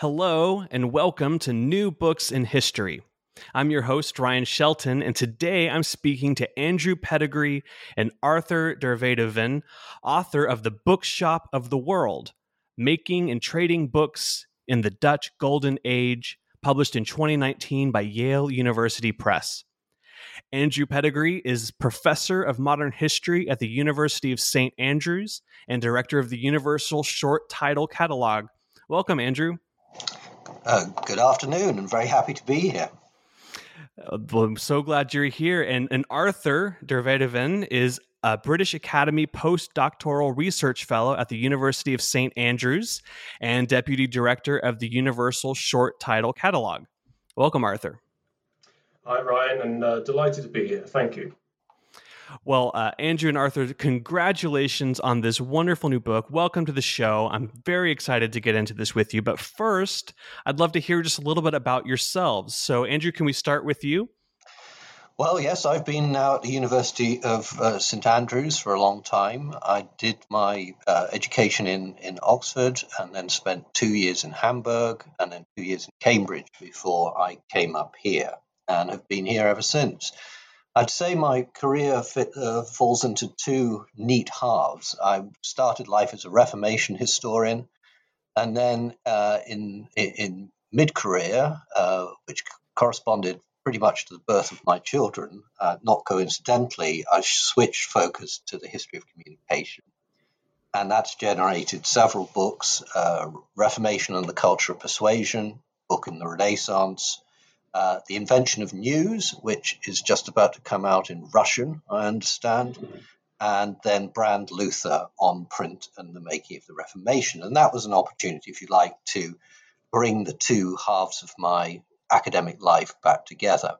Hello, and welcome to New Books in History. I'm your host, Ryan Shelton, and today I'm speaking to Andrew Pettegree and Arthur der Weduwen, author of The Bookshop of the World Making and Trading Books in the Dutch Golden Age, published in 2019 by Yale University Press. Andrew Pettegree is professor of modern history at the University of St. Andrews and director of the Universal Short Title Catalog. Welcome, Andrew. Uh, good afternoon, and very happy to be here. Uh, well, I'm so glad you're here. And, and Arthur der Weduwen is a British Academy postdoctoral research fellow at the University of St. Andrews and deputy director of the Universal Short Title Catalog. Welcome, Arthur. Hi, Ryan, and uh, delighted to be here. Thank you. Well, uh, Andrew and Arthur, congratulations on this wonderful new book. Welcome to the show. I'm very excited to get into this with you. But first, I'd love to hear just a little bit about yourselves. So, Andrew, can we start with you? Well, yes, I've been now at the University of uh, St Andrews for a long time. I did my uh, education in, in Oxford and then spent two years in Hamburg and then two years in Cambridge before I came up here and have been here ever since. I'd say my career fit, uh, falls into two neat halves. I started life as a Reformation historian, and then uh, in in mid career, uh, which corresponded pretty much to the birth of my children, uh, not coincidentally, I switched focus to the history of communication, and that's generated several books: uh, Reformation and the Culture of Persuasion, book in the Renaissance. Uh, the Invention of News, which is just about to come out in Russian, I understand, and then Brand Luther on print and the making of the Reformation. And that was an opportunity, if you like, to bring the two halves of my academic life back together.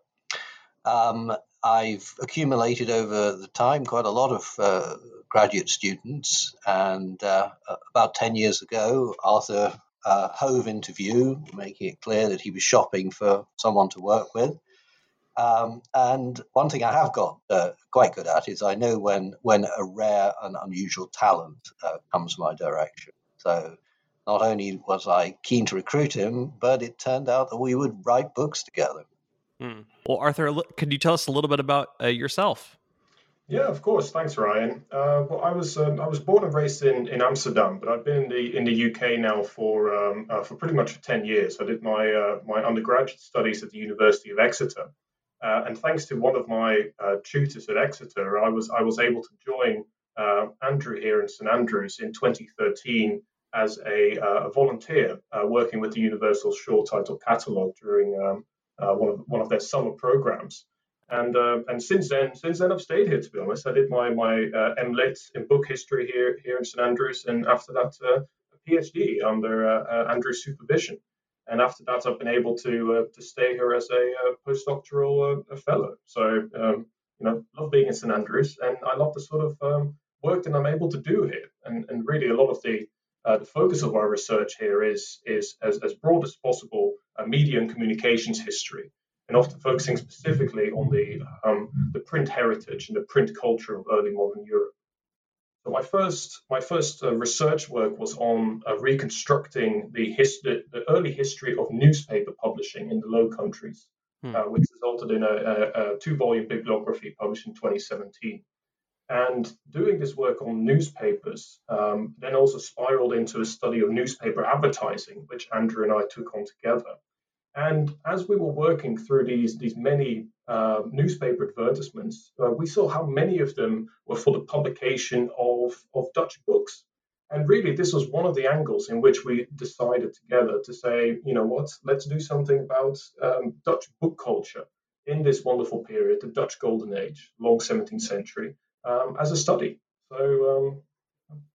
Um, I've accumulated over the time quite a lot of uh, graduate students, and uh, about 10 years ago, Arthur uh, Hove view, making it clear that he was shopping for someone to work with. Um, and one thing I have got uh, quite good at is I know when when a rare and unusual talent uh, comes my direction. So not only was I keen to recruit him, but it turned out that we would write books together. Hmm. Well, Arthur, could you tell us a little bit about uh, yourself? Yeah, of course. Thanks, Ryan. Uh, well, I was um, I was born and raised in, in Amsterdam, but I've been in the in the UK now for um, uh, for pretty much ten years. I did my uh, my undergraduate studies at the University of Exeter, uh, and thanks to one of my uh, tutors at Exeter, I was I was able to join uh, Andrew here in St Andrews in 2013 as a, a volunteer working with the Universal Short Title Catalogue during um, one of one of their summer programs. And uh, and since then, since then I've stayed here. To be honest, I did my my uh, MLit in book history here here in St Andrews, and after that uh, a PhD under uh, uh, Andrew's supervision. And after that, I've been able to uh, to stay here as a postdoctoral fellow. So um, you know, love being in St Andrews, and I love the sort of um, work that I'm able to do here. And and really, a lot of the the focus of our research here is is as, as broad as possible media and communications history and often focusing specifically on the, um, the print heritage and the print culture of early modern Europe. So my first, my first uh, research work was on uh, reconstructing the, his- the, early history of newspaper publishing in the Low Countries, hmm. uh, which resulted in a, a, a two-volume bibliography published in 2017. And doing this work on newspapers um, then also spiraled into a study of newspaper advertising, which Andrew and I took on together. And as we were working through these, these many uh, newspaper advertisements, uh, we saw how many of them were for the publication of, of Dutch books. And really, this was one of the angles in which we decided together to say, you know what, let's do something about um, Dutch book culture in this wonderful period, the Dutch Golden Age, long 17th century, um, as a study. So, um,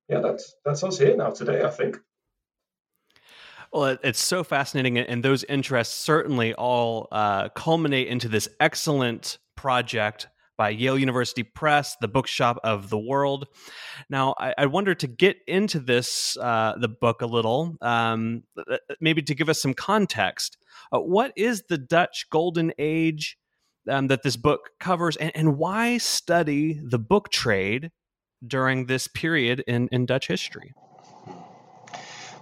yeah, that's that's us here now today, I think. Well, it's so fascinating, and those interests certainly all uh, culminate into this excellent project by Yale University Press, the bookshop of the world. Now, I, I wonder to get into this, uh, the book a little, um, uh, maybe to give us some context. Uh, what is the Dutch Golden Age um, that this book covers, and, and why study the book trade during this period in, in Dutch history?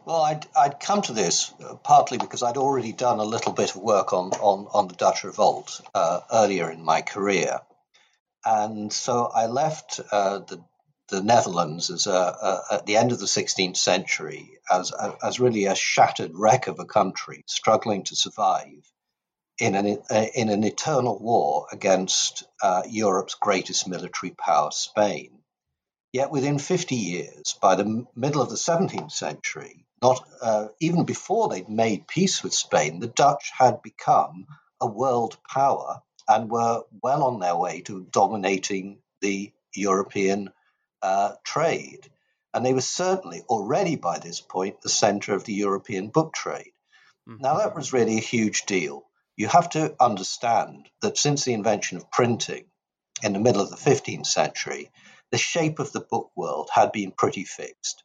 Well, I'd, I'd come to this uh, partly because I'd already done a little bit of work on, on, on the Dutch Revolt uh, earlier in my career. And so I left uh, the, the Netherlands as a, a, at the end of the 16th century as, as really a shattered wreck of a country struggling to survive in an, uh, in an eternal war against uh, Europe's greatest military power, Spain. Yet within 50 years, by the middle of the 17th century, not uh, even before they'd made peace with Spain, the Dutch had become a world power and were well on their way to dominating the European uh, trade. And they were certainly already by this point the center of the European book trade. Mm-hmm. Now, that was really a huge deal. You have to understand that since the invention of printing in the middle of the 15th century, the shape of the book world had been pretty fixed.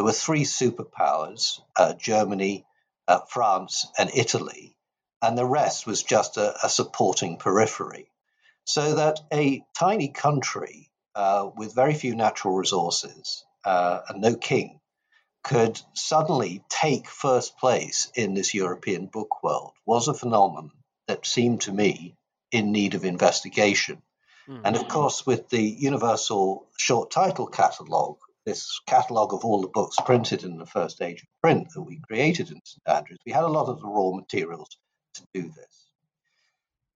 There were three superpowers uh, Germany, uh, France, and Italy, and the rest was just a, a supporting periphery. So that a tiny country uh, with very few natural resources uh, and no king could suddenly take first place in this European book world was a phenomenon that seemed to me in need of investigation. Mm-hmm. And of course, with the Universal Short Title Catalogue, this catalogue of all the books printed in the first age of print that we created in St Andrews, we had a lot of the raw materials to do this.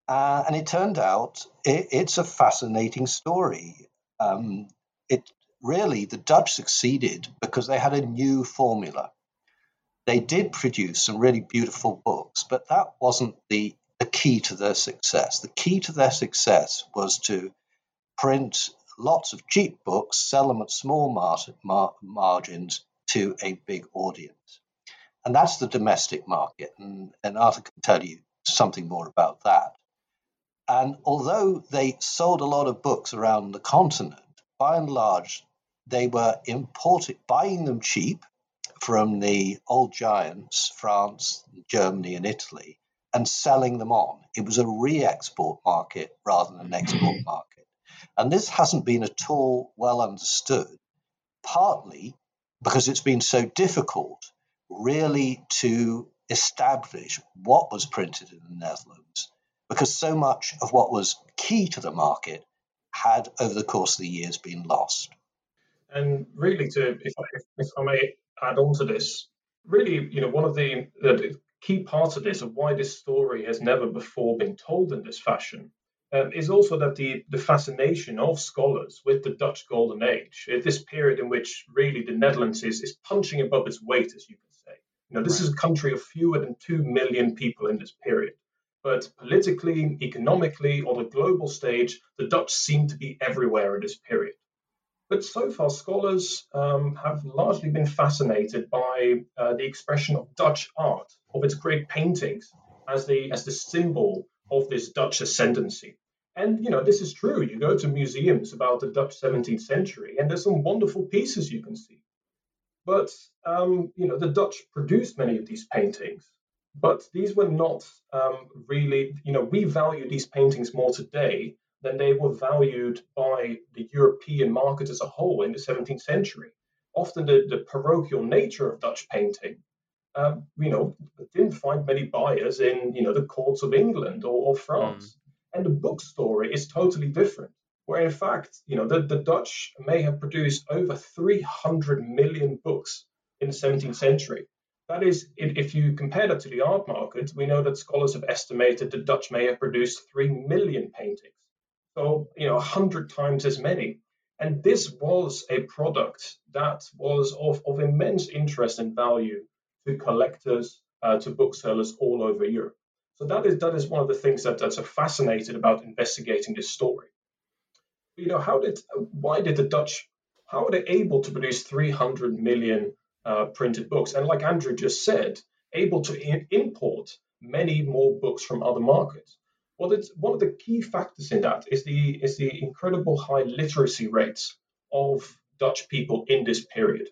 Uh, and it turned out it, it's a fascinating story. Um, it really, the Dutch succeeded because they had a new formula. They did produce some really beautiful books, but that wasn't the, the key to their success. The key to their success was to print lots of cheap books, sell them at small mar- mar- margins to a big audience. And that's the domestic market. And, and Arthur can tell you something more about that. And although they sold a lot of books around the continent, by and large, they were imported, buying them cheap from the old giants, France, Germany, and Italy, and selling them on. It was a re export market rather than an export market. And this hasn't been at all well understood, partly because it's been so difficult really to establish what was printed in the Netherlands, because so much of what was key to the market had, over the course of the years, been lost. And really, to if I, if I may add on to this, really, you know, one of the, the key parts of this, of why this story has never before been told in this fashion, um, is also that the, the fascination of scholars with the Dutch Golden Age, this period in which really the Netherlands is, is punching above its weight, as you can say. You know, this right. is a country of fewer than 2 million people in this period. But politically, economically, on the global stage, the Dutch seem to be everywhere in this period. But so far, scholars um, have largely been fascinated by uh, the expression of Dutch art, of its great paintings, as the, as the symbol of this Dutch ascendancy. And you know, this is true. You go to museums about the Dutch 17th century, and there's some wonderful pieces you can see. But um, you know, the Dutch produced many of these paintings, but these were not um, really. You know, we value these paintings more today than they were valued by the European market as a whole in the 17th century. Often, the, the parochial nature of Dutch painting um, you know, didn't find many buyers in, you know, the courts of England or, or France. Mm. And the book story is totally different, where in fact, you know, the, the Dutch may have produced over 300 million books in the 17th century. That is, if you compare that to the art market, we know that scholars have estimated the Dutch may have produced 3 million paintings. So, you know, 100 times as many. And this was a product that was of, of immense interest and value to collectors, uh, to booksellers all over Europe. So that is that is one of the things that that's fascinated about investigating this story. You know, how did why did the Dutch how were they able to produce 300 million uh, printed books? And like Andrew just said, able to import many more books from other markets. Well, it's, one of the key factors in that is the is the incredible high literacy rates of Dutch people in this period.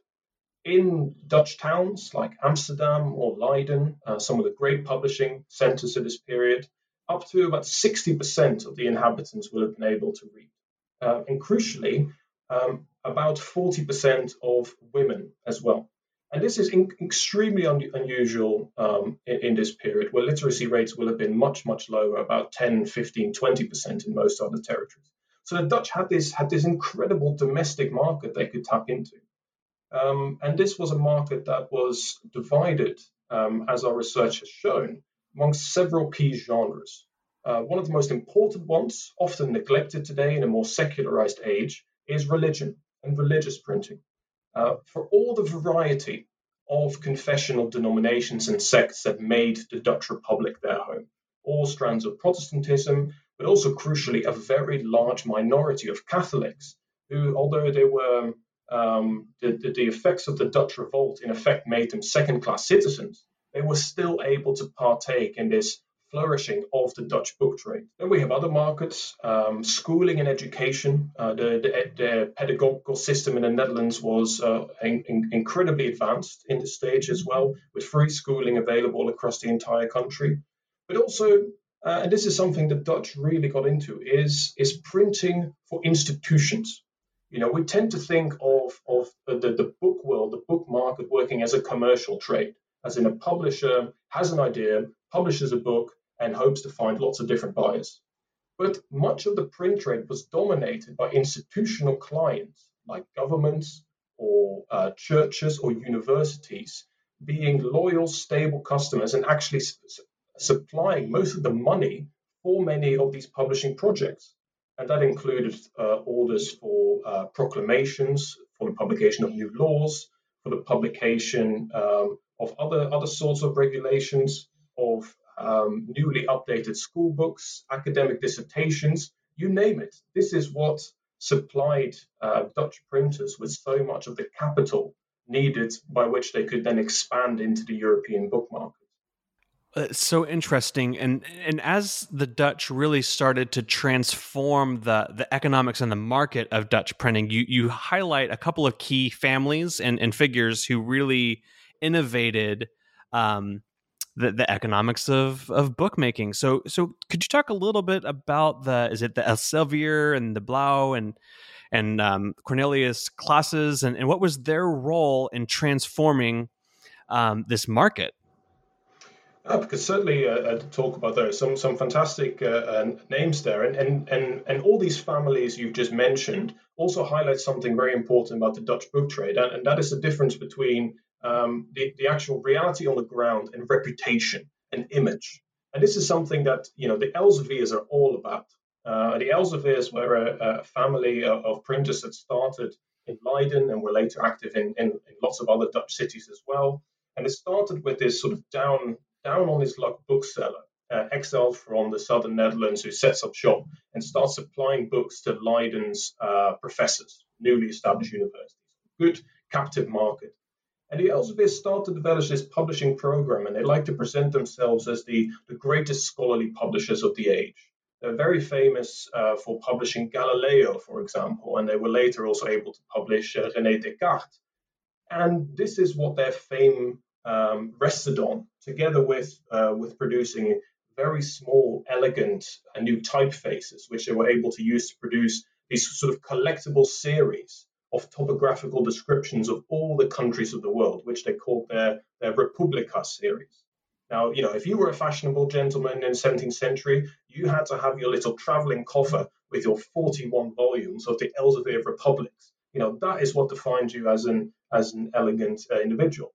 In Dutch towns like Amsterdam or Leiden, uh, some of the great publishing centers of this period, up to about 60% of the inhabitants will have been able to read. Uh, and crucially, um, about 40% of women as well. And this is in, extremely un, unusual um, in, in, this period, where literacy rates will have been much, much lower, about 10, 15, 20% in most other territories. So the Dutch had this had this incredible domestic market they could tap into. Um, and this was a market that was divided, um, as our research has shown, amongst several key genres. Uh, one of the most important ones, often neglected today in a more secularized age, is religion and religious printing. Uh, for all the variety of confessional denominations and sects that made the Dutch Republic their home, all strands of Protestantism, but also crucially a very large minority of Catholics who, although they were um, the, the, the effects of the Dutch revolt in effect made them second class citizens, they were still able to partake in this flourishing of the Dutch book trade. Then we have other markets, um, schooling and education. Uh, the, the, the, pedagogical system in the Netherlands was uh, in, in, incredibly advanced in this stage as well, with free schooling available across the entire country. But also, uh, and this is something the Dutch really got into, is, is printing for institutions. You know, we tend to think of, of the, the book world, the book market working as a commercial trade, as in a publisher has an idea, publishes a book, and hopes to find lots of different buyers. But much of the print trade was dominated by institutional clients like governments or uh, churches or universities being loyal, stable customers and actually su- supplying most of the money for many of these publishing projects. And that included uh, orders for uh, proclamations, for the publication of new laws, for the publication um, of other, other sorts of regulations, of um, newly updated school books, academic dissertations, you name it. This is what supplied uh, Dutch printers with so much of the capital needed by which they could then expand into the European book market. It's so interesting, and and as the Dutch really started to transform the the economics and the market of Dutch printing, you you highlight a couple of key families and, and figures who really innovated um, the, the economics of of bookmaking. So so could you talk a little bit about the is it the Elsevier and the Blaeu and and um, Cornelius Claesz and, and what was their role in transforming um, this market? Uh, because certainly uh, uh, talk about those some some fantastic uh, uh, names there, and, and and and all these families you've just mentioned also highlight something very important about the Dutch book trade, and, and that is the difference between um, the, the actual reality on the ground and reputation and image. And this is something that you know the Elseviers are all about. Uh, the Elseviers were a, a family of, of, printers that started in Leiden and were later active in, in, in, lots of other Dutch cities as well. And it started with this sort of down down on his luck bookseller, uh, exiled from the southern Netherlands, who sets up shop and starts supplying books to Leiden's uh, professors, newly established universities. Good captive market. And the Elseviers started to develop this publishing program, and they like to present themselves as the, the greatest scholarly publishers of the age. They're very famous uh, for publishing Galileo, for example, and they were later also able to publish uh, René Descartes. And this is what their fame um, together with uh, with producing very small, elegant, uh, new typefaces, which they were able to use to produce these sort of collectible series of topographical descriptions of all the countries of the world, which they called their, their Republica series. Now, you know, if you were a fashionable gentleman in the 17th century, you had to have your little traveling coffer with your 41 volumes of the Elsevier Republics. You know, that is what defines you as an as an elegant uh, individual.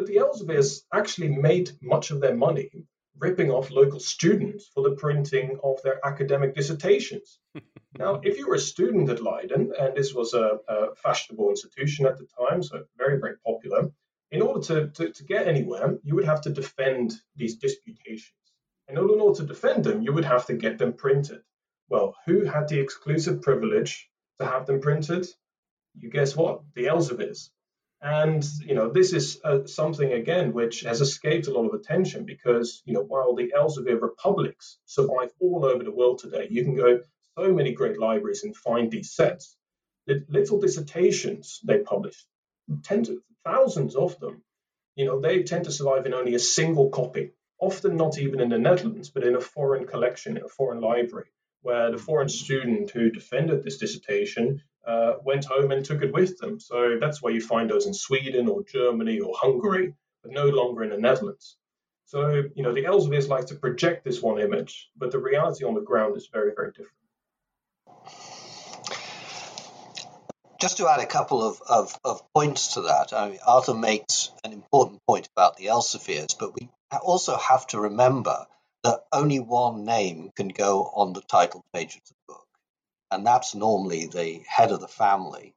But the Elseviers actually made much of their money ripping off local students for the printing of their academic dissertations. now, if you were a student at Leiden, and this was a, a, fashionable institution at the time, so very, very popular, in order to, to, to get anywhere, you would have to defend these disputations. In order, in order to defend them, you would have to get them printed. Well, who had the exclusive privilege to have them printed? You guess what? The Elseviers. And you know, this is uh, something again which has escaped a lot of attention because you know, while the Elsevier republics survive all over the world today, you can go so many great libraries and find these sets. The little dissertations they publish, tens of thousands of them, you know, they tend to survive in only a single copy, often not even in the Netherlands, but in a foreign collection, in a foreign library, where the foreign student who defended this dissertation uh, went home and took it with them. So that's why you find those in Sweden or Germany or Hungary, but no longer in the Netherlands. So, you know, the Elseviers like to project this one image, but the reality on the ground is very, very different. Just to add a couple of, of, of points to that, I mean, Arthur makes an important point about the Elseviers, but we also have to remember that only one name can go on the title page of the book and that's normally the head of the family.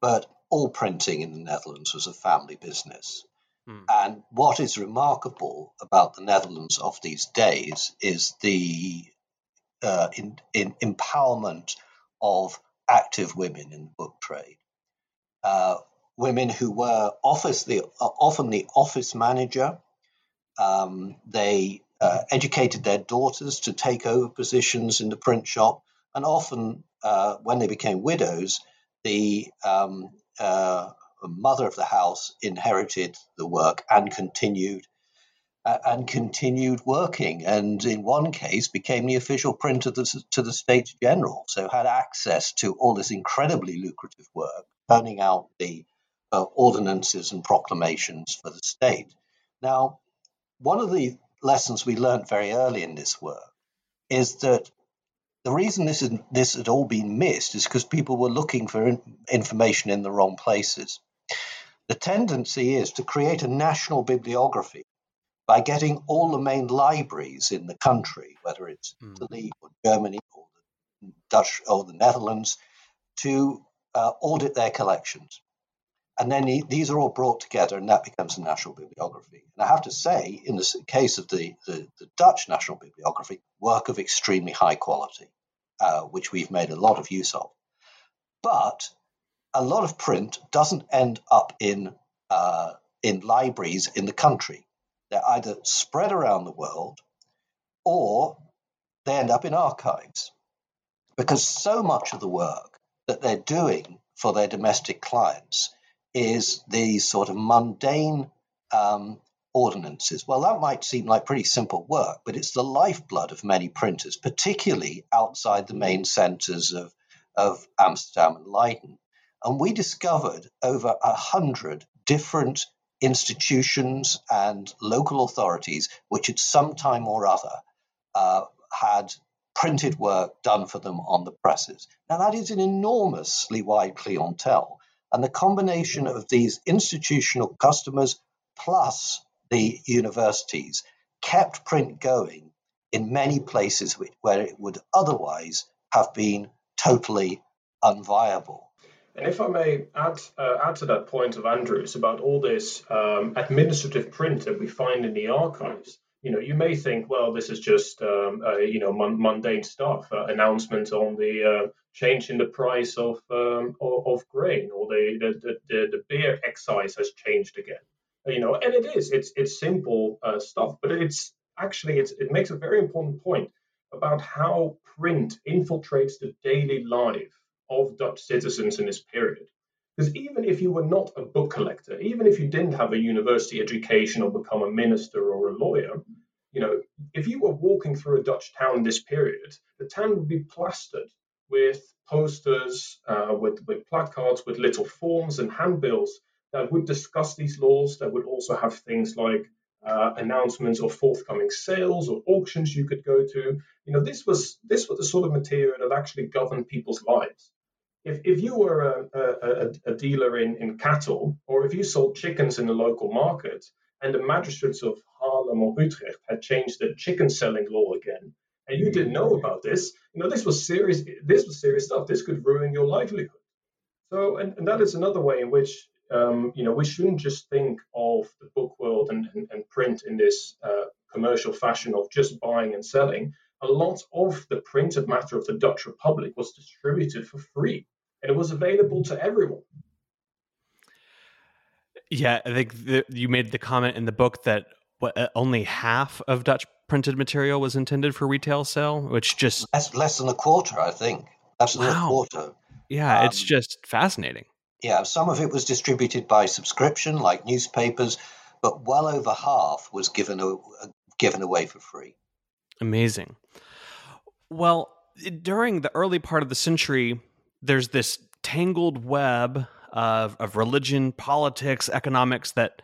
But all printing in the Netherlands was a family business. Hmm. And what is remarkable about the Netherlands of these days is the uh, in, in empowerment of active women in the book trade. Uh, women who were office the, uh, often the office manager. Um, they uh, educated their daughters to take over positions in the print shop, and often uh, when they became widows, the um, uh, mother of the house inherited the work and continued uh, and continued working, and in one case became the official printer to the, to the States General, so had access to all this incredibly lucrative work, turning out the uh, ordinances and proclamations for the state. Now, one of the lessons we learned very early in this work is that the reason this is, this had all been missed is because people were looking for in, information in the wrong places. The tendency is to create a national bibliography by getting all the main libraries in the country, whether it's mm. Italy or Germany or the Dutch or the Netherlands, to uh, audit their collections. And then these are all brought together, and that becomes a national bibliography. And I have to say, in the case of the, the, the Dutch national bibliography, work of extremely high quality, uh, which we've made a lot of use of. But a lot of print doesn't end up in uh, in libraries in the country. They're either spread around the world, or they end up in archives, because so much of the work that they're doing for their domestic clients is these sort of mundane um, ordinances. Well, that might seem like pretty simple work, but it's the lifeblood of many printers, particularly outside the main centers of, of Amsterdam and Leiden. And we discovered over a hundred different institutions and local authorities which at some time or other uh, had printed work done for them on the presses. Now, that is an enormously wide clientele. And the combination of these institutional customers plus the universities kept print going in many places where it would otherwise have been totally unviable. And if I may add uh, add to that point of Andrew's about all this um, administrative print that we find in the archives, you know, you may think, well, this is just um, uh, you know mundane stuff, uh, announcement on the uh, change in the price of um, of, of, grain, or the the, the the beer excise has changed again. You know, and it is it's it's simple uh, stuff, but it's actually it's, it makes a very important point about how print infiltrates the daily life of Dutch citizens in this period. Because even if you were not a book collector, even if you didn't have a university education or become a minister or a lawyer, you know, if you were walking through a Dutch town this period, the town would be plastered with posters, uh, with, with placards, with little forms and handbills that would discuss these laws. That would also have things like uh, announcements of forthcoming sales or auctions you could go to. You know, this was this was the sort of material that actually governed people's lives if, if you were a, a, a, dealer in, in cattle, or if you sold chickens in the local market, and the magistrates of Haarlem or Utrecht had changed the chicken selling law again, and you didn't know about this, you know this was serious. This was serious stuff. This could ruin your livelihood. So, and, and that is another way in which um, you know we shouldn't just think of the book world and, and, and print in this uh, commercial fashion of just buying and selling. A lot of the printed matter of the Dutch Republic was distributed for free and it was available to everyone. Yeah, I think the, you made the comment in the book that what, uh, only half of Dutch printed material was intended for retail sale, which just less, less than a quarter, I think. Less than wow. a quarter. Yeah, um, it's just fascinating. Yeah, some of it was distributed by subscription, like newspapers, but well over half was given a, given away for free. Amazing. Well, during the early part of the century, there's this tangled web of, of religion, politics, economics that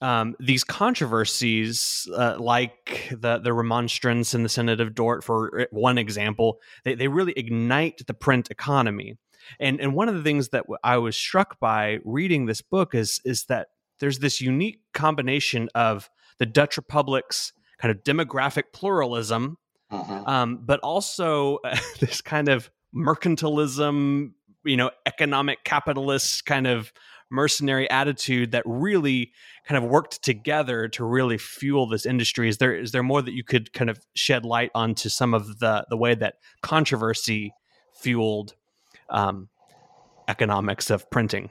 um, these controversies, uh, like the the Remonstrance in the Synod of Dort, for one example, they, they really ignite the print economy. And and one of the things that I was struck by reading this book is is that there's this unique combination of the Dutch Republic's kind of demographic pluralism, mm-hmm. um, but also uh, this kind of mercantilism, you know, economic capitalist kind of mercenary attitude that really kind of worked together to really fuel this industry is there is there more that you could kind of shed light onto some of the the way that controversy fueled um, economics of printing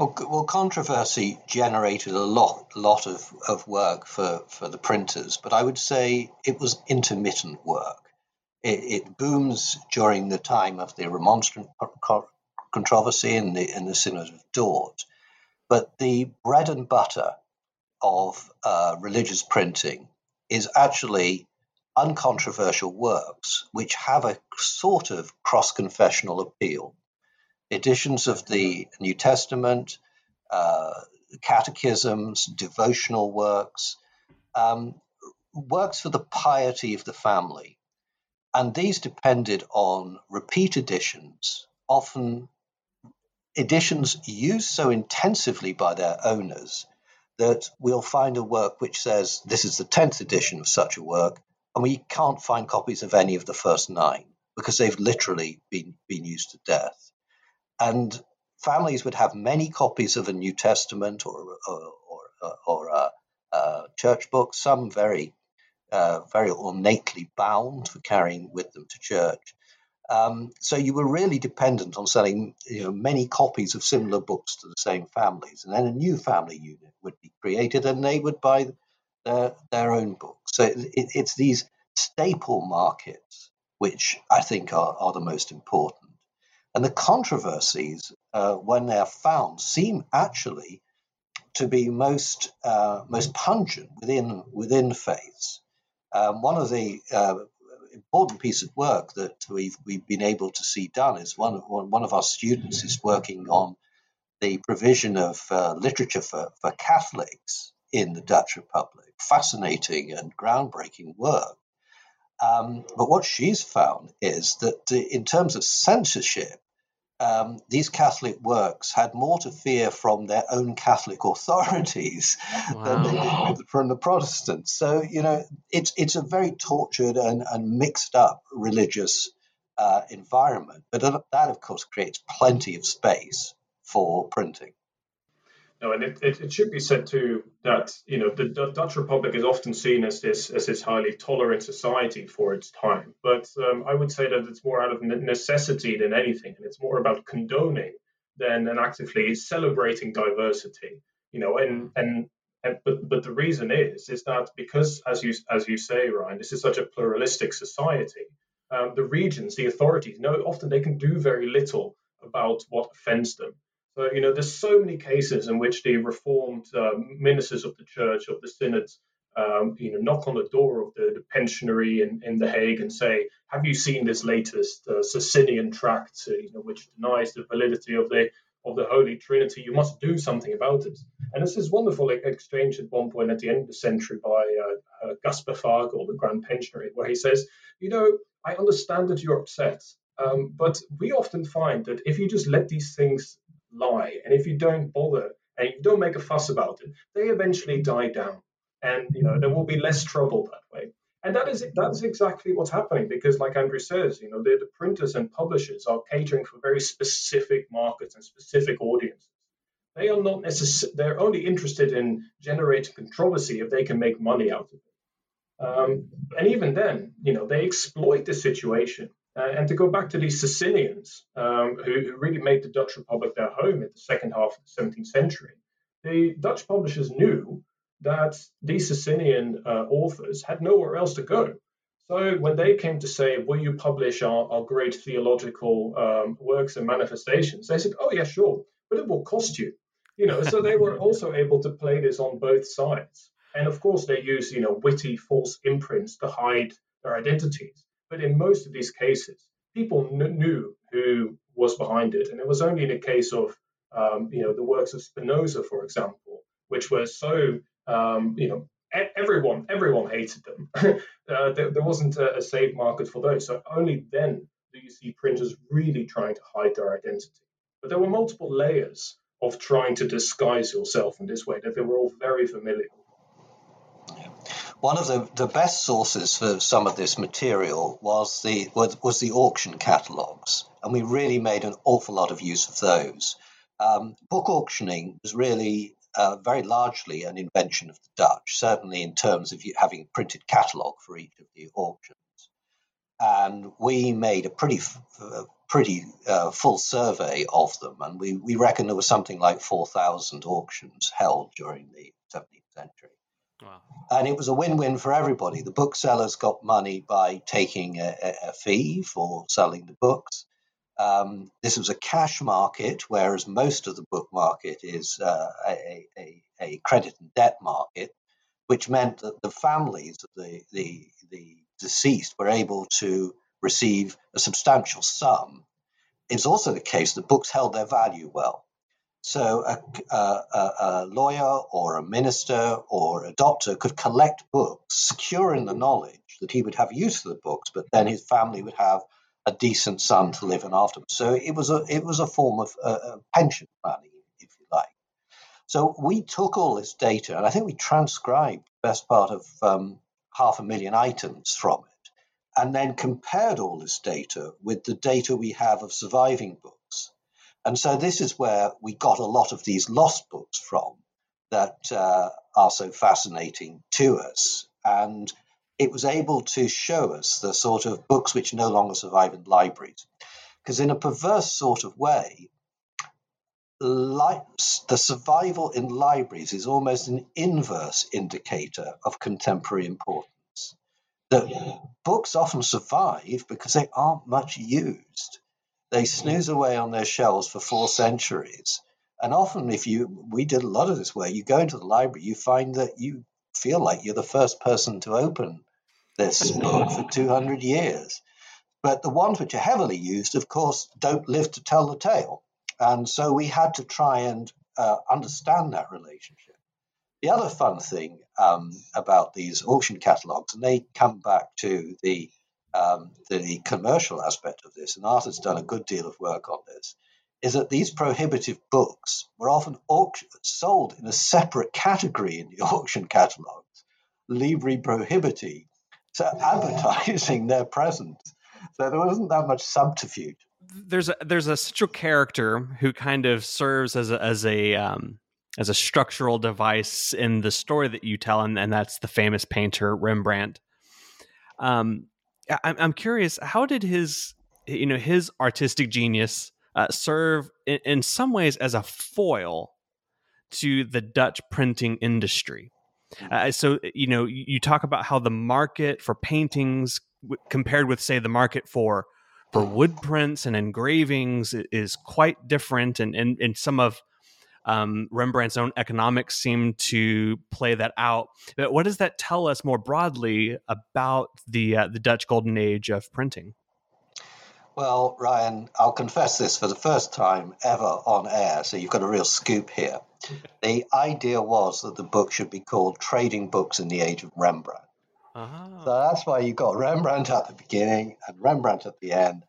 well, well, controversy generated a lot, lot of, of work for, for the printers, but I would say it was intermittent work. It, it booms during the time of the Remonstrant controversy in the in the Synod of Dort, but the bread and butter of uh, religious printing is actually uncontroversial works which have a sort of cross confessional appeal. Editions of the New Testament, uh, catechisms, devotional works, um, works for the piety of the family. And these depended on repeat editions, often editions used so intensively by their owners that we'll find a work which says this is the 10th edition of such a work, and we can't find copies of any of the first nine because they've literally been, been used to death. And families would have many copies of a New Testament or, or, or, or a, a church book, some very, uh, very ornately bound for carrying with them to church. Um, so you were really dependent on selling you know, many copies of similar books to the same families, and then a new family unit would be created, and they would buy their, their own books. So it, it's these staple markets which I think are, are the most important. And the controversies, uh, when they are found, seem actually to be most uh, most pungent within within faiths. Um, one of the uh, important piece of work that we've we've been able to see done is one of one of our students is working on the provision of uh, literature for, for Catholics in the Dutch Republic. Fascinating and groundbreaking work. Um, but what she's found is that in terms of censorship, um, these Catholic works had more to fear from their own Catholic authorities wow. than they did from the Protestants. So, you know, it's, it's a very tortured and, and mixed up religious uh, environment. But that, of course, creates plenty of space for printing. No, and it, it, it, should be said too that you know the, Dutch Republic is often seen as this as this highly tolerant society for its time, but um, I would say that it's more out of necessity than anything, and it's more about condoning than, than actively celebrating diversity. You know, and and, and but but the reason is is that because as you as you say, Ryan, this is such a pluralistic society. Um, the regions, the authorities know often they can do very little about what offends them. You know, there's so many cases in which the reformed uh, ministers of the church, of the synods, um, you know, knock on the door of the, the pensionary in, in The Hague and say, have you seen this latest uh, Socinian tract, uh, you know, which denies the validity of the of the Holy Trinity? You must do something about it. And this is wonderful exchange at one point at the end of the century by uh, uh, Gaspar the Grand Pensionary, where he says, you know, I understand that you're upset, um, but we often find that if you just let these things lie. And if you don't bother and you don't make a fuss about it, they eventually die down. And you know there will be less trouble that way. And that is that's exactly what's happening because, like Andrew says, you know the, the printers and publishers are catering for very specific markets and specific audiences. They are not necessarily they're only interested in generating controversy if they can make money out of it. Um, and even then, you know, they exploit the situation and to go back to these Socinians, um, who, who, really made the Dutch Republic their home in the second half of the 17th century, the Dutch publishers knew that these Socinian uh, authors had nowhere else to go. So when they came to say, "Will you publish our, our great theological um, works and manifestations?" they said, "Oh yeah, sure, but it will cost you." You know, so they were also able to play this on both sides. And of course, they use you know witty false imprints to hide their identities. But in most of these cases, people kn- knew who was behind it, and it was only in a case of um, you know the works of Spinoza, for example, which were so um, you know everyone everyone hated them. uh, there, there, wasn't a, a safe market for those. So only then do you see printers really trying to hide their identity. But there were multiple layers of trying to disguise yourself in this way that they were all very familiar. One of the, the best sources for some of this material was the was, was the auction catalogues, and we really made an awful lot of use of those. Um, book auctioning was really uh, very largely an invention of the Dutch, certainly in terms of having a printed catalogue for each of the auctions. And we made a pretty, pretty uh, full survey of them, and we, we reckon there was something like 4,000 auctions held during the 17th century. And it was a win win for everybody. The booksellers got money by taking a, a fee for selling the books. Um, this was a cash market, whereas most of the book market is uh, a, a, a, credit and debt market, which meant that the families of the, the, the deceased were able to receive a substantial sum. It's also the case that books held their value well. So a, a, a, lawyer or a minister or a doctor could collect books, securing the knowledge that he would have use for the books, but then his family would have a decent son to live in after. So it was a it was a form of uh, pension planning, if you like. So we took all this data, and I think we transcribed the best part of um, half a million items from it, and then compared all this data with the data we have of surviving books. And so this is where we got a lot of these lost books from that uh, are so fascinating to us. And it was able to show us the sort of books which no longer survive in libraries. Because in a perverse sort of way, li- the survival in libraries is almost an inverse indicator of contemporary importance. That books often survive because they aren't much used. They snooze away on their shelves for four centuries. And often, if you, we did a lot of this work, you go into the library, you find that you feel like you're the first person to open this book for 200 years. But the ones which are heavily used, of course, don't live to tell the tale. And so we had to try and uh, understand that relationship. The other fun thing um, about these auction catalogs, and they come back to the um, the commercial aspect of this, and Arthur's done a good deal of work on this, is that these prohibitive books were often auction- sold in a separate category in the auction catalogs, libri prohibiti, so advertising their presence. So there wasn't that much subterfuge. There's a there's a central character who kind of serves as a, as a um, as a structural device in the story that you tell, and, and that's the famous painter Rembrandt. Um, I, I'm curious, how did his you know his artistic genius uh, serve in, in some ways as a foil to the Dutch printing industry? Uh, so you know, you talk about how the market for paintings w- compared with, say, the market for for wood prints and engravings is quite different, and and, and some of um, Rembrandt's own economics seem to play that out. But what does that tell us more broadly about the uh, the Dutch Golden Age of printing? Well, Ryan, I'll confess this for the first time ever on air, so you've got a real scoop here. The idea was that the book should be called Trading Books in the Age of Rembrandt. Uh-huh. So that's why you got Rembrandt at the beginning and Rembrandt at the end.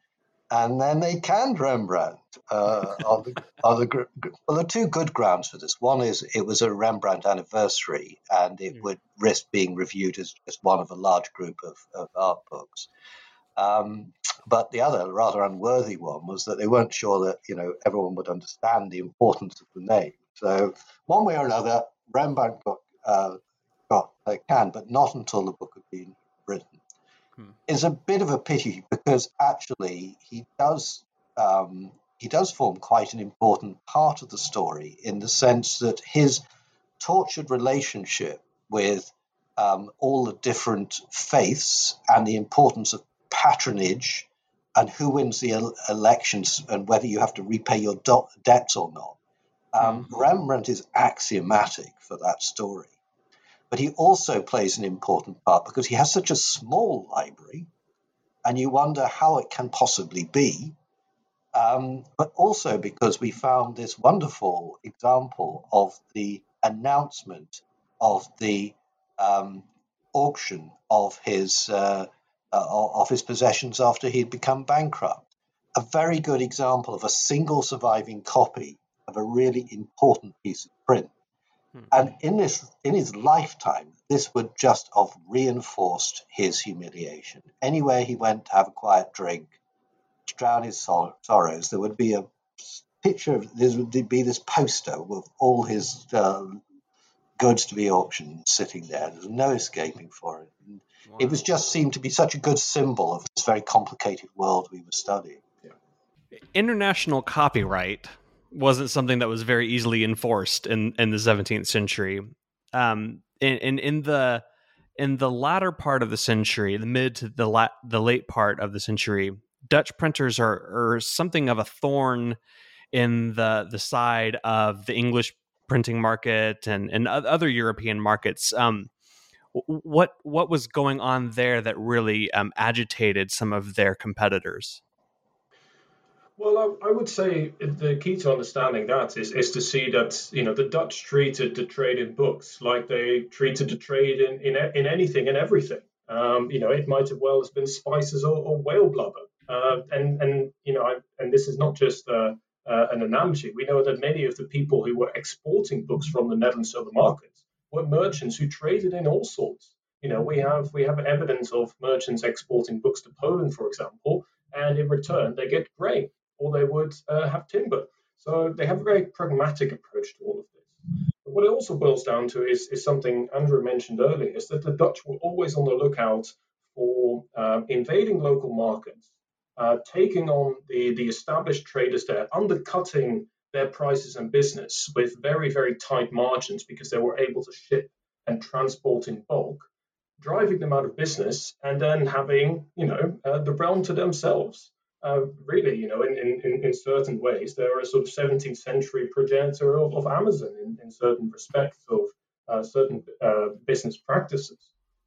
And then they canned Rembrandt uh, on the, the well, there are two good grounds for this. One is it was a Rembrandt anniversary, and it mm. would risk being reviewed as just one of a large group of, of art books. Um, but the other rather unworthy one was that they weren't sure that you know everyone would understand the importance of the name. So one way or another, Rembrandt got uh, got uh, canned, but not until the book had been written. Hmm. It's a bit of a pity because actually he does um, he does form quite an important part of the story in the sense that his tortured relationship with um, all the different faiths and the importance of patronage and who wins the el- elections and whether you have to repay your do- debts or not. Um, mm-hmm. Rembrandt is axiomatic for that story. But he also plays an important part because he has such a small library, and you wonder how it can possibly be. Um, but also because we found this wonderful example of the announcement of the um, auction of his uh, uh, of his possessions after he'd become bankrupt. A very good example of a single surviving copy of a really important piece of print. Hmm. And in this in his lifetime, this would just have reinforced his humiliation. Anywhere he went to have a quiet drink, to drown his sor- sorrows, there would be a picture of there would be this poster with all his uh, goods to be auctioned sitting there. There's no escaping for it. Wow. It was just seemed to be such a good symbol of this very complicated world we were studying. Yeah. International copyright wasn't something that was very easily enforced in, in the 17th century. Um, in, in, in the in the latter part of the century, the mid to the la- the late part of the century, Dutch printers are, are something of a thorn in the the side of the English printing market and, and other European markets. Um, what what was going on there that really um, agitated some of their competitors? Well, I, I, would say the key to understanding that is, is to see that you know the Dutch treated the trade in books like they treated the trade in in, in anything and everything. Um, you know, it might have well have been spices or, or whale blubber, uh, and and you know, I, and this is not just uh, uh, an analogy. We know that many of the people who were exporting books from the Netherlands to the markets were merchants who traded in all sorts. You know, we have we have evidence of merchants exporting books to Poland, for example, and in return they get grain or they would uh, have timber. So they have a very pragmatic approach to all of this. But what it also boils down to is, is something Andrew mentioned earlier, is that the Dutch were always on the lookout for uh, invading local markets, uh, taking on the, the established traders there, undercutting their prices and business with very, very tight margins because they were able to ship and transport in bulk, driving them out of business and then having, you know, uh, the realm to themselves. Uh, really, you know, in, in, in certain ways, they're a sort of 17th century progenitor of, of Amazon in, in certain respects of uh, certain uh, business practices.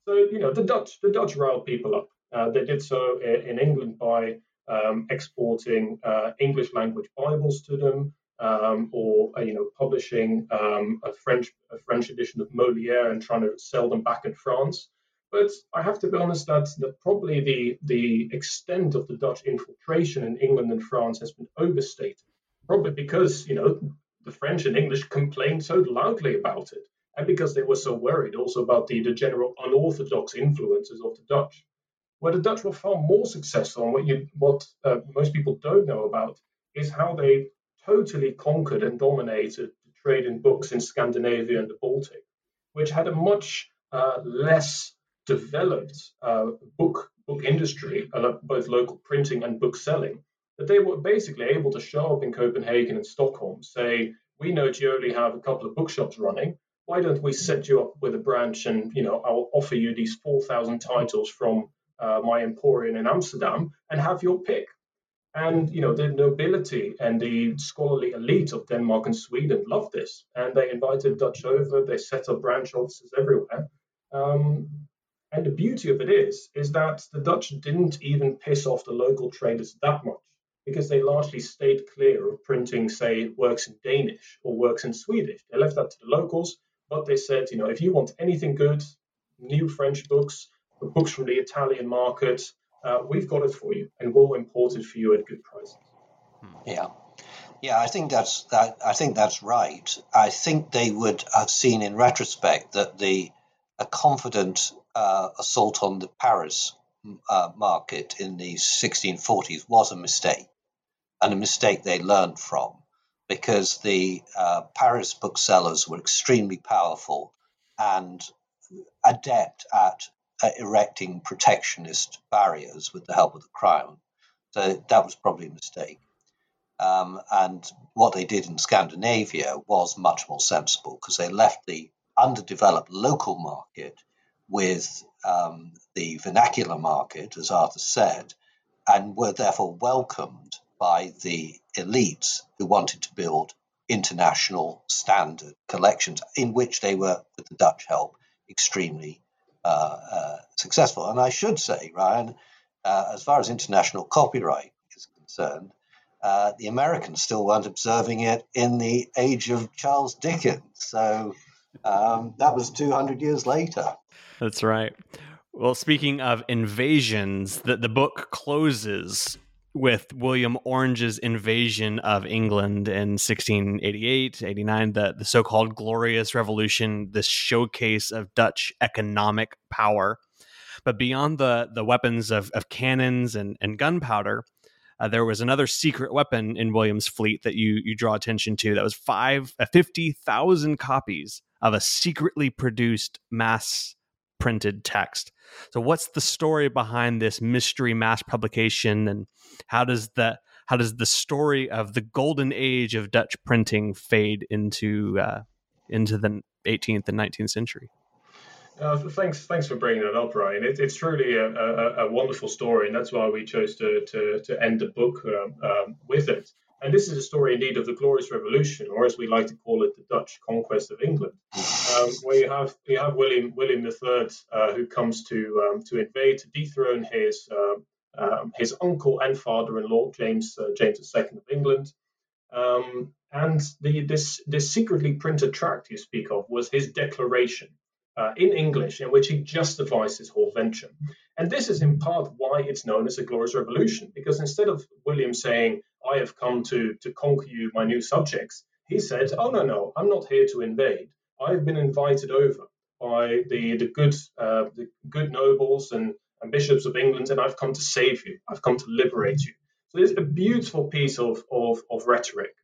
So, you know, the Dutch, the Dutch riled people up. Uh, they did so in England by um, exporting uh, English language Bibles to them, um, or uh, you know publishing um, a French a French edition of Molière and trying to sell them back in France. But I have to be honest that, that probably the the extent of the Dutch infiltration in England and France has been overstated. Probably because you know the French and English complained so loudly about it, and because they were so worried also about the, the general unorthodox influences of the Dutch. Where the Dutch were far more successful, and what you what uh, most people don't know about is how they totally conquered and dominated the trade in books in Scandinavia and the Baltic, which had a much uh, less developed uh, book book industry, uh, both local printing and book selling. That they were basically able to show up in Copenhagen and Stockholm, say, "We know you only have a couple of bookshops running. Why don't we set you up with a branch, and you know, I'll offer you these four thousand titles from uh, my emporium in Amsterdam, and have your pick." And you know the nobility and the scholarly elite of Denmark and Sweden loved this, and they invited Dutch over. They set up branch offices everywhere. Um, and the beauty of it is, is that the Dutch didn't even piss off the local traders that much, because they largely stayed clear of printing, say, works in Danish or works in Swedish. They left that to the locals, but they said, you know, if you want anything good, new French books, books from the Italian market, uh, we've got it for you, and we'll import it for you at good prices. Hmm. Yeah. Yeah, I think that's that. I think that's right. I think they would have seen in retrospect that the a confident uh, assault on the Paris uh, market in the 1640s was a mistake, and a mistake they learned from, because the uh, Paris booksellers were extremely powerful and adept at uh, erecting protectionist barriers with the help of the crown. So that was probably a mistake. Um, and what they did in Scandinavia was much more sensible because they left the underdeveloped local market with um, the vernacular market, as Arthur said, and were therefore welcomed by the elites who wanted to build international standard collections, in which they were, with the Dutch help, extremely uh, uh, successful. And I should say, Ryan, uh, as far as international copyright is concerned, uh, the Americans still weren't observing it in the age of Charles Dickens. So um, that was 200 years later. That's right. Well, speaking of invasions, the, the book closes with William Orange's invasion of England in 1688, 89, the, the so called Glorious Revolution, this showcase of Dutch economic power. But beyond the, the weapons of, of cannons and, and gunpowder, uh, there was another secret weapon in William's fleet that you, you draw attention to that was five, uh, 50,000 copies of a secretly produced mass printed text. So, what's the story behind this mystery mass publication, and how does the how does the story of the golden age of Dutch printing fade into uh, into the 18th and 19th century? Uh, thanks, thanks for bringing that up, Ryan. It, it's truly a, a, a, wonderful story, and that's why we chose to to, to end the book um, um, with it. And this is a story indeed of the Glorious Revolution, or as we like to call it, the Dutch conquest of England, um, where you have you have William William III uh, who comes to um, to invade to dethrone his um, um his uncle and father-in-law James uh, James II of England. Um, and the, this this secretly printed tract you speak of was his declaration uh, in English, in which he justifies his whole venture. And this is in part why it's known as the Glorious Revolution, because instead of William saying, I have come to, to conquer you, my new subjects. He said, Oh, no, no, I'm not here to invade. I've been invited over by the, the, good, uh, the good nobles and, and bishops of England, and I've come to save you. I've come to liberate you. So it's a beautiful piece of, of, of rhetoric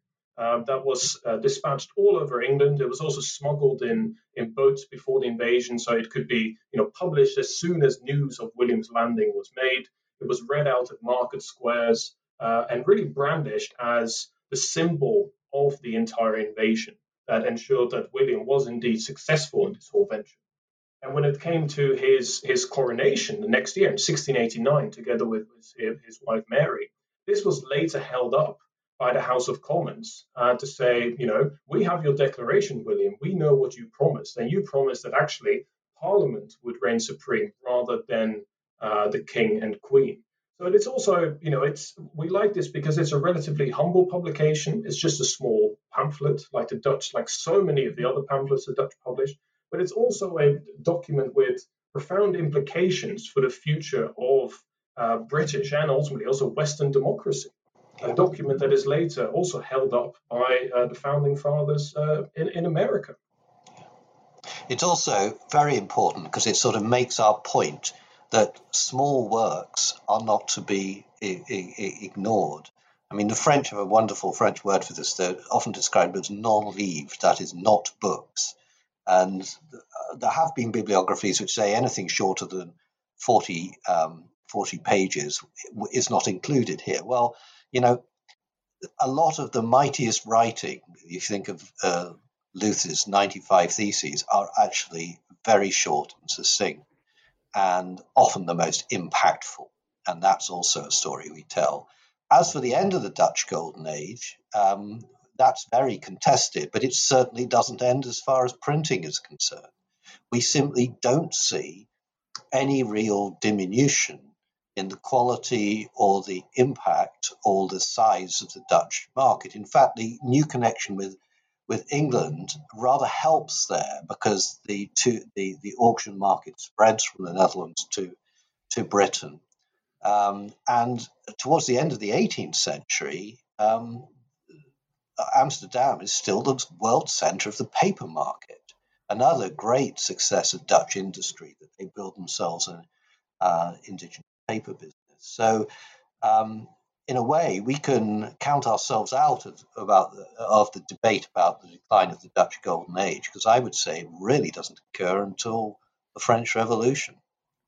uh, that was uh, dispatched all over England. It was also smuggled in, in boats before the invasion, so it could be you know, published as soon as news of William's landing was made. It was read out at market squares uh, and really brandished as the symbol of the entire invasion that ensured that William was indeed successful in this whole venture. And when it came to his, his coronation the next year in 1689, together with his, his wife Mary, this was later held up by the House of Commons uh, to say, you know, we have your declaration, William. We know what you promised. And you promised that actually Parliament would reign supreme rather than uh, the King and Queen. So it's also, you know, it's we like this because it's a relatively humble publication. It's just a small pamphlet, like the Dutch, like so many of the other pamphlets the Dutch publish. But it's also a document with profound implications for the future of uh, British and ultimately also Western democracy. A document that is later also held up by uh, the founding fathers uh, in, in America. It's also very important because it sort of makes our point that small works are not to be I- I- ignored. I mean, the French have a wonderful French word for this. They're often described as non-livres, that is, not books. And there have been bibliographies which say anything shorter than 40, um, 40 pages is not included here. Well, you know, a lot of the mightiest writing, if you think of uh, Luther's 95 Theses, are actually very short and succinct and often the most impactful. And that's also a story we tell. As for the end of the Dutch Golden Age, um, that's very contested, but it certainly doesn't end as far as printing is concerned. We simply don't see any real diminution in the quality or the impact or the size of the Dutch market. In fact, the new connection with with England rather helps there because the two, the, the auction market spreads from the Netherlands to to Britain. Um, and towards the end of the 18th century, um, Amsterdam is still the world center of the paper market. Another great success of Dutch industry that they build themselves an uh, indigenous paper business. So um, in a way, we can count ourselves out of, about the, of the debate about the decline of the Dutch Golden Age, because I would say it really doesn't occur until the French Revolution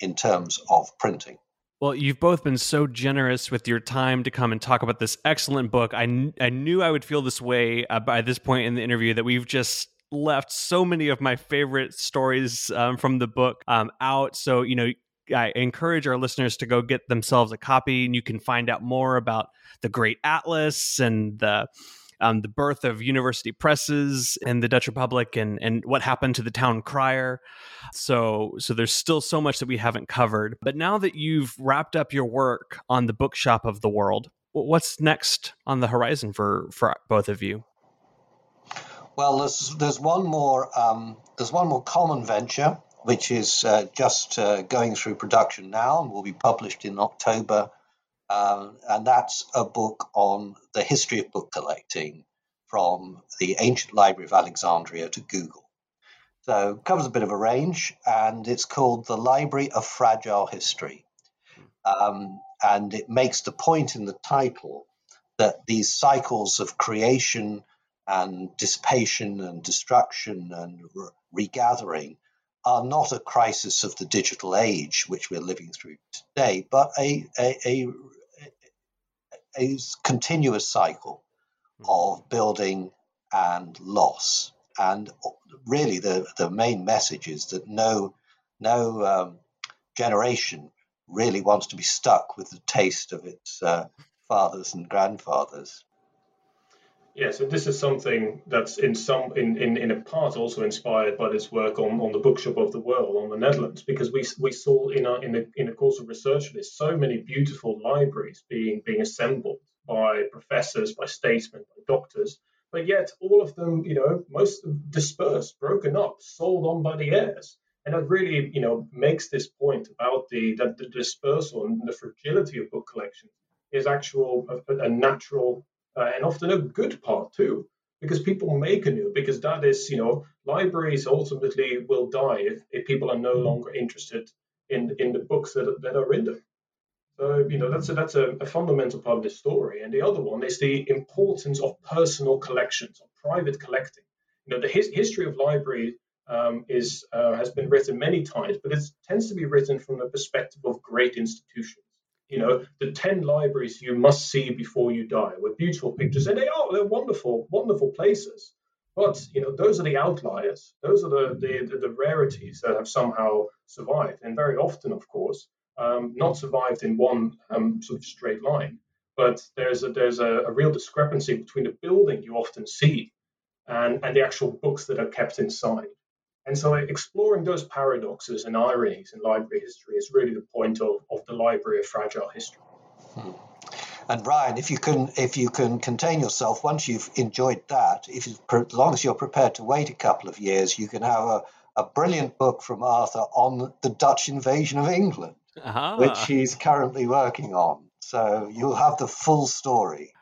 in terms of printing. Well, you've both been so generous with your time to come and talk about this excellent book. I, kn- I knew I would feel this way uh, by this point in the interview that we've just left so many of my favorite stories um, from the book um, out. So, you know, I encourage our listeners to go get themselves a copy and you can find out more about the Great Atlas and the um, the birth of university presses in the Dutch Republic and and what happened to the town crier. So so there's still so much that we haven't covered. But now that you've wrapped up your work on the bookshop of the world, what's next on the horizon for for both of you? Well, there's there's one more um, there's one more common venture which is uh, just uh, going through production now and will be published in October um, and that's a book on the history of book collecting from the ancient library of Alexandria to Google. So covers a bit of a range, and it's called The Library of Fragile History. Um, and it makes the point in the title that these cycles of creation and dissipation and destruction and re- regathering are not a crisis of the digital age, which we're living through today, but a, a, a a continuous cycle hmm. of building and loss. And really, the, the main message is that no, no um, generation really wants to be stuck with the taste of its uh, fathers and grandfathers. Yes, and this is something that's in some in, in, in a part also inspired by this work on, on the bookshop of the world on the Netherlands, because we we saw in a in the in the course of research this so many beautiful libraries being being assembled by professors, by statesmen, by doctors, but yet all of them, you know, most dispersed, broken up, sold on by the heirs. And that really, you know, makes this point about the that the dispersal and the fragility of book collections is actual a, a natural uh, and often a good part too, because people make anew, because that is, you know, libraries ultimately will die if, if people are no longer interested in in the books that, that are in them. So, you know, that's a, that's a, a fundamental part of this story. And the other one is the importance of personal collections, of private collecting. You know, the his, history of library um, is uh, has been written many times, but it tends to be written from the perspective of great institutions you know, the 10 libraries you must see before you die with beautiful pictures. And they are, they're wonderful, wonderful places. But, you know, those are the outliers. Those are the, the, the rarities that have somehow survived. And very often, of course, um, not survived in one um, sort of straight line. But there's a, there's a, a real discrepancy between the building you often see and, and the actual books that are kept inside. And so exploring those paradoxes and ironies in library history is really the point of, of the Library of Fragile History. Hmm. And Ryan, if you can, if you can contain yourself, once you've enjoyed that, if as long as you're prepared to wait a couple of years, you can have a, a brilliant book from Arthur on the Dutch invasion of England, uh-huh. which he's currently working on. So you'll have the full story.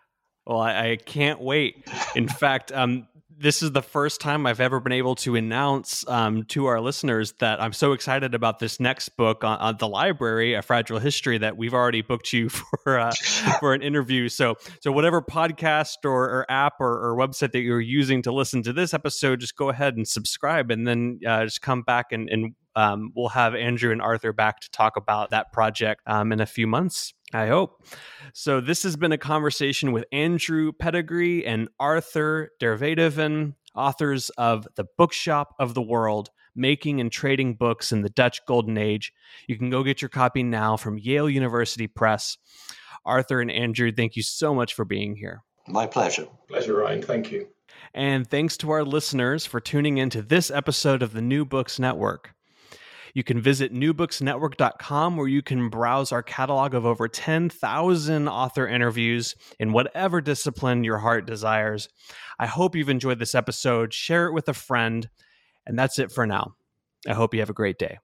Well, I, I can't wait. In fact, um, this is the first time I've ever been able to announce um, to our listeners that I'm so excited about this next book on, on, the library, A Fragile History, that we've already booked you for uh, for an interview. So, so whatever podcast or, or app or, or, website that you're using to listen to this episode, just go ahead and subscribe, and then uh, just come back and, and um, we'll have Andrew and Arthur back to talk about that project um, in a few months. I hope. So, this has been a conversation with Andrew Pettegree and Arthur der Weduwen, authors of The Bookshop of the World Making and Trading Books in the Dutch Golden Age. You can go get your copy now from Yale University Press. Arthur and Andrew, thank you so much for being here. My pleasure. Pleasure, Ryan. Thank you. And thanks to our listeners for tuning in to this episode of the New Books Network. You can visit newbooksnetwork.com where you can browse our catalog of over 10,000 author interviews in whatever discipline your heart desires. I hope you've enjoyed this episode. Share it with a friend. And that's it for now. I hope you have a great day.